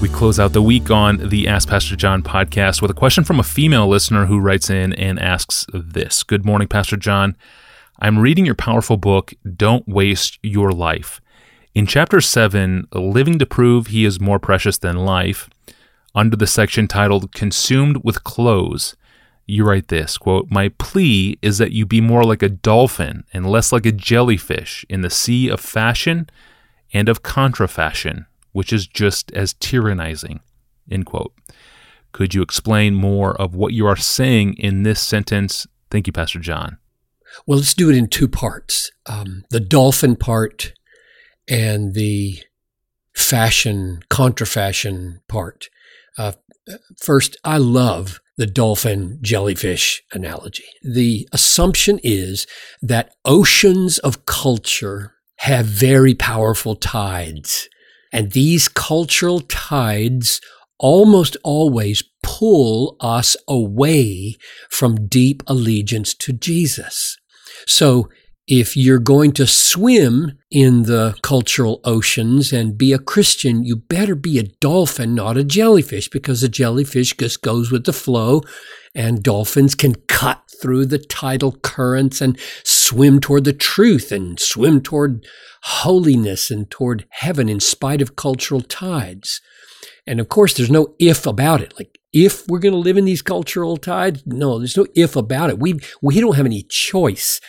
We close out the week on the Ask Pastor John podcast with a question from a female listener who writes in and asks this Good morning, Pastor John. I'm reading your powerful book, Don't Waste Your Life. In chapter 7, Living to Prove He is More Precious Than Life, under the section titled Consumed with Clothes, you write this quote, My plea is that you be more like a dolphin and less like a jellyfish in the sea of fashion and of contrafashion which is just as tyrannizing. End quote. Could you explain more of what you are saying in this sentence? Thank you, Pastor John. Well, let's do it in two parts um, the dolphin part and the fashion, contrafashion part. Uh, first, I love the dolphin jellyfish analogy. The assumption is that oceans of culture have very powerful tides and these cultural tides almost always pull us away from deep allegiance to Jesus. So if you're going to swim in the cultural oceans and be a Christian, you better be a dolphin, not a jellyfish, because a jellyfish just goes with the flow and dolphins can cut through the tidal currents and swim toward the truth and swim toward holiness and toward heaven in spite of cultural tides. And of course, there's no if about it. Like, if we're going to live in these cultural tides, no, there's no if about it. We, we don't have any choice.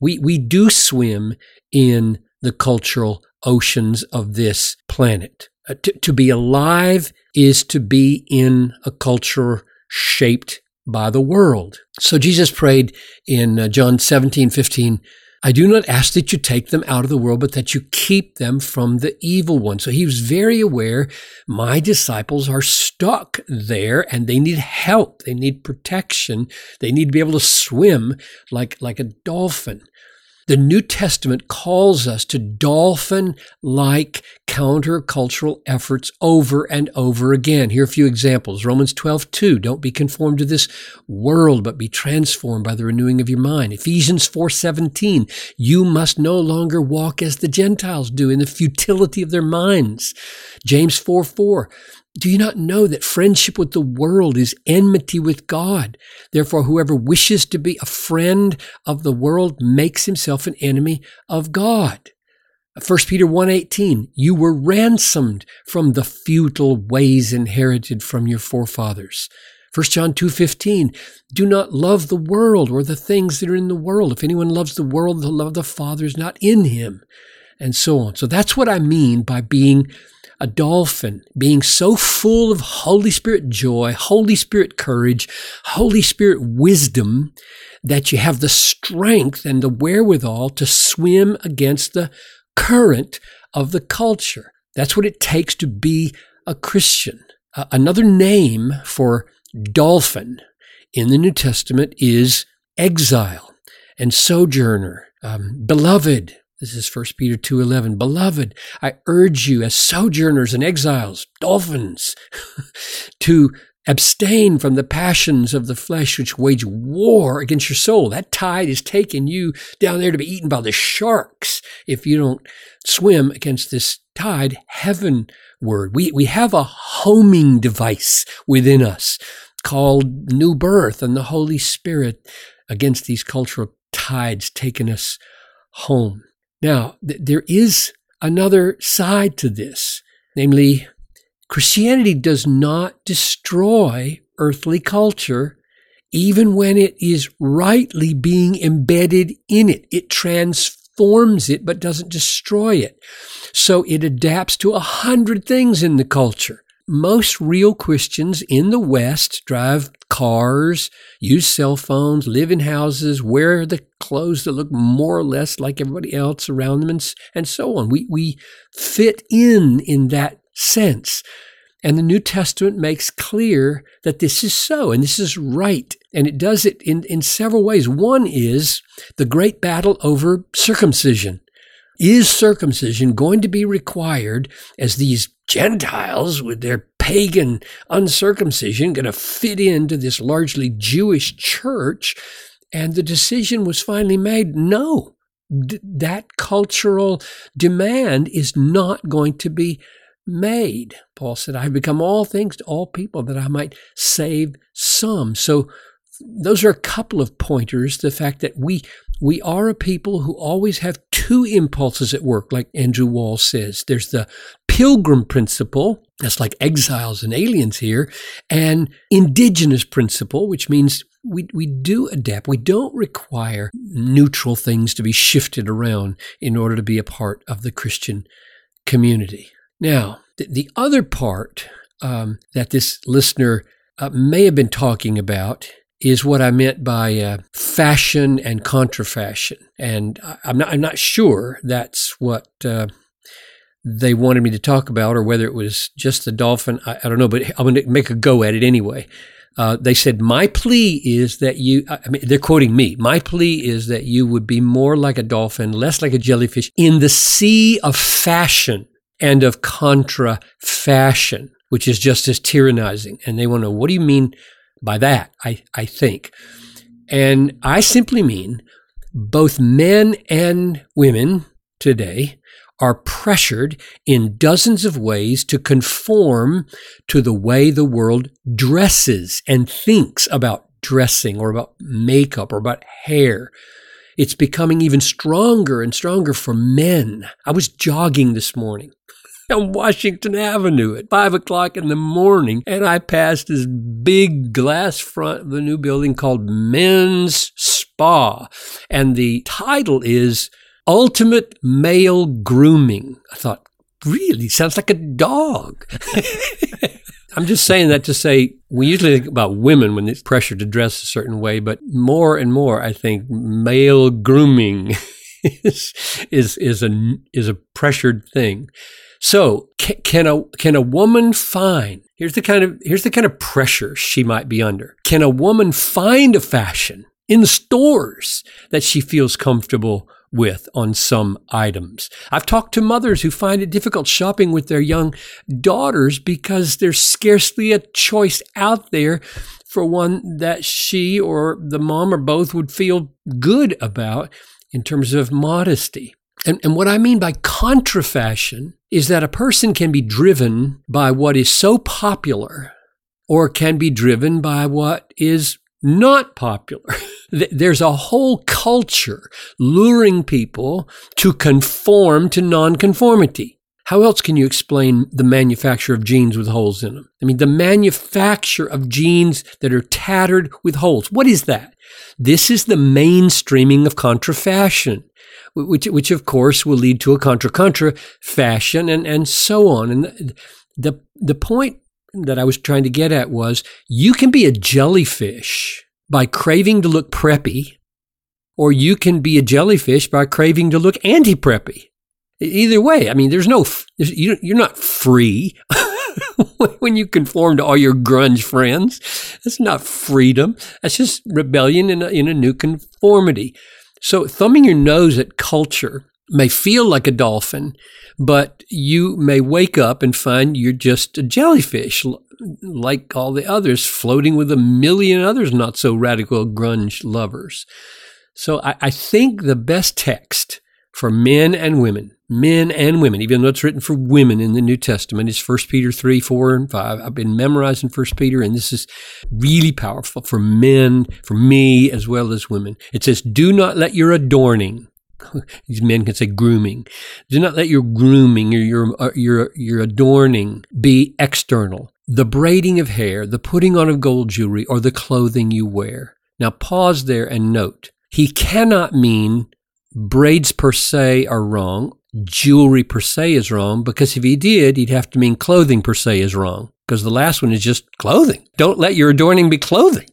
We, we do swim in the cultural oceans of this planet. Uh, to, to be alive is to be in a culture shaped by the world. So Jesus prayed in uh, John 17, 15, I do not ask that you take them out of the world, but that you keep them from the evil one. So he was very aware my disciples are stuck there and they need help. They need protection. They need to be able to swim like, like a dolphin. The New Testament calls us to dolphin like countercultural efforts over and over again. Here are a few examples. Romans 12, 2. Don't be conformed to this world, but be transformed by the renewing of your mind. Ephesians 4, 17. You must no longer walk as the Gentiles do in the futility of their minds. James 4, 4. Do you not know that friendship with the world is enmity with God? Therefore, whoever wishes to be a friend of the world makes himself an enemy of God. 1 Peter 1:18 You were ransomed from the futile ways inherited from your forefathers. 1 John 2:15 Do not love the world or the things that are in the world. If anyone loves the world, the love of the Father is not in him. And so on. So that's what I mean by being a dolphin, being so full of Holy Spirit joy, Holy Spirit courage, Holy Spirit wisdom, that you have the strength and the wherewithal to swim against the current of the culture. That's what it takes to be a Christian. Uh, another name for dolphin in the New Testament is exile and sojourner, um, beloved, this is 1 Peter 2:11. Beloved, I urge you as sojourners and exiles, dolphins, to abstain from the passions of the flesh which wage war against your soul. That tide is taking you down there to be eaten by the sharks if you don't swim against this tide heavenward. We, we have a homing device within us called new birth and the Holy Spirit against these cultural tides taking us home. Now, th- there is another side to this, namely, Christianity does not destroy earthly culture, even when it is rightly being embedded in it. It transforms it, but doesn't destroy it. So it adapts to a hundred things in the culture most real Christians in the West drive cars, use cell phones, live in houses, wear the clothes that look more or less like everybody else around them, and, and so on. We, we fit in in that sense. And the New Testament makes clear that this is so and this is right. And it does it in, in several ways. One is the great battle over circumcision. Is circumcision going to be required as these Gentiles with their pagan uncircumcision going to fit into this largely Jewish church? And the decision was finally made no, D- that cultural demand is not going to be made. Paul said, I have become all things to all people that I might save some. So those are a couple of pointers. The fact that we we are a people who always have two impulses at work, like Andrew Walls says. There's the pilgrim principle, that's like exiles and aliens here, and indigenous principle, which means we, we do adapt. We don't require neutral things to be shifted around in order to be a part of the Christian community. Now, the, the other part um, that this listener uh, may have been talking about is what I meant by uh, fashion and contrafashion, and I'm not I'm not sure that's what uh, they wanted me to talk about, or whether it was just the dolphin. I, I don't know, but I'm going to make a go at it anyway. Uh, they said, My plea is that you, I mean, they're quoting me. My plea is that you would be more like a dolphin, less like a jellyfish in the sea of fashion and of contra fashion, which is just as tyrannizing. And they want to know, what do you mean by that? I, I think. And I simply mean both men and women today are pressured in dozens of ways to conform to the way the world dresses and thinks about dressing or about makeup or about hair. It's becoming even stronger and stronger for men. I was jogging this morning on Washington Avenue at five o'clock in the morning, and I passed this big glass front of the new building called Men's Spa. And the title is Ultimate Male Grooming. I thought, really sounds like a dog. I'm just saying that to say we usually think about women when it's pressure to dress a certain way, but more and more, I think male grooming is is is a is a pressured thing. So can, a can a woman find here's the kind of here's the kind of pressure she might be under. Can a woman find a fashion in stores that she feels comfortable with on some items. I've talked to mothers who find it difficult shopping with their young daughters because there's scarcely a choice out there for one that she or the mom or both would feel good about in terms of modesty. And, and what I mean by contrafashion is that a person can be driven by what is so popular or can be driven by what is not popular. There's a whole culture luring people to conform to nonconformity. How else can you explain the manufacture of jeans with holes in them? I mean, the manufacture of jeans that are tattered with holes. What is that? This is the mainstreaming of contrafashion, which, which of course will lead to a contra contra fashion and, and so on. And the, the point that I was trying to get at was you can be a jellyfish by craving to look preppy, or you can be a jellyfish by craving to look anti preppy. Either way, I mean, there's no, you're not free when you conform to all your grunge friends. That's not freedom. That's just rebellion in a, in a new conformity. So, thumbing your nose at culture may feel like a dolphin, but you may wake up and find you're just a jellyfish, like all the others, floating with a million others not so radical grunge lovers. So I, I think the best text for men and women, men and women, even though it's written for women in the New Testament, is 1 Peter 3, 4, and 5. I've been memorizing 1 Peter, and this is really powerful for men, for me, as well as women. It says, Do not let your adorning, these men can say grooming. Do not let your grooming or your, uh, your, your adorning be external. The braiding of hair, the putting on of gold jewelry, or the clothing you wear. Now pause there and note. He cannot mean braids per se are wrong, jewelry per se is wrong, because if he did, he'd have to mean clothing per se is wrong, because the last one is just clothing. Don't let your adorning be clothing.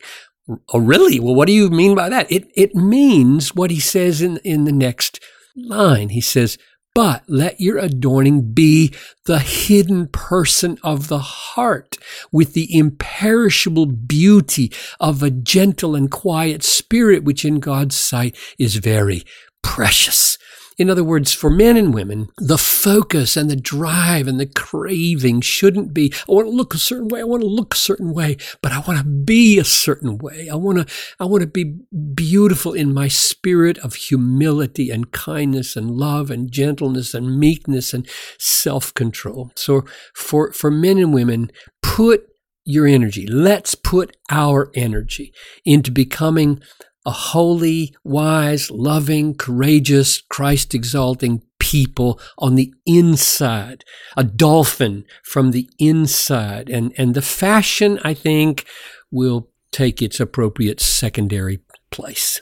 Oh, really? Well, what do you mean by that? It, it means what he says in, in the next line. He says, but let your adorning be the hidden person of the heart with the imperishable beauty of a gentle and quiet spirit, which in God's sight is very precious. In other words, for men and women, the focus and the drive and the craving shouldn't be, I want to look a certain way. I want to look a certain way, but I want to be a certain way. I want to, I want to be beautiful in my spirit of humility and kindness and love and gentleness and meekness and self-control. So for, for men and women, put your energy. Let's put our energy into becoming a holy, wise, loving, courageous, Christ exalting people on the inside, a dolphin from the inside. And, and the fashion, I think, will take its appropriate secondary place.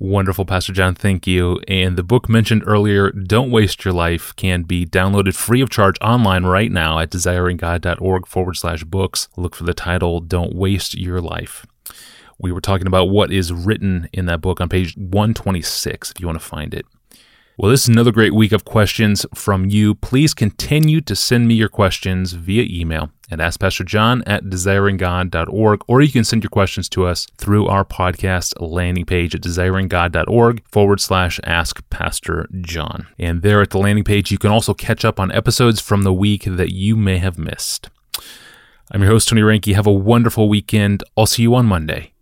Wonderful, Pastor John. Thank you. And the book mentioned earlier, Don't Waste Your Life, can be downloaded free of charge online right now at desiringgod.org forward slash books. Look for the title, Don't Waste Your Life. We were talking about what is written in that book on page 126, if you want to find it. Well, this is another great week of questions from you. Please continue to send me your questions via email at AskPastorJohn at desiringgod.org, or you can send your questions to us through our podcast landing page at desiringgod.org forward slash Ask Pastor John. And there at the landing page, you can also catch up on episodes from the week that you may have missed. I'm your host, Tony Reinke. Have a wonderful weekend. I'll see you on Monday.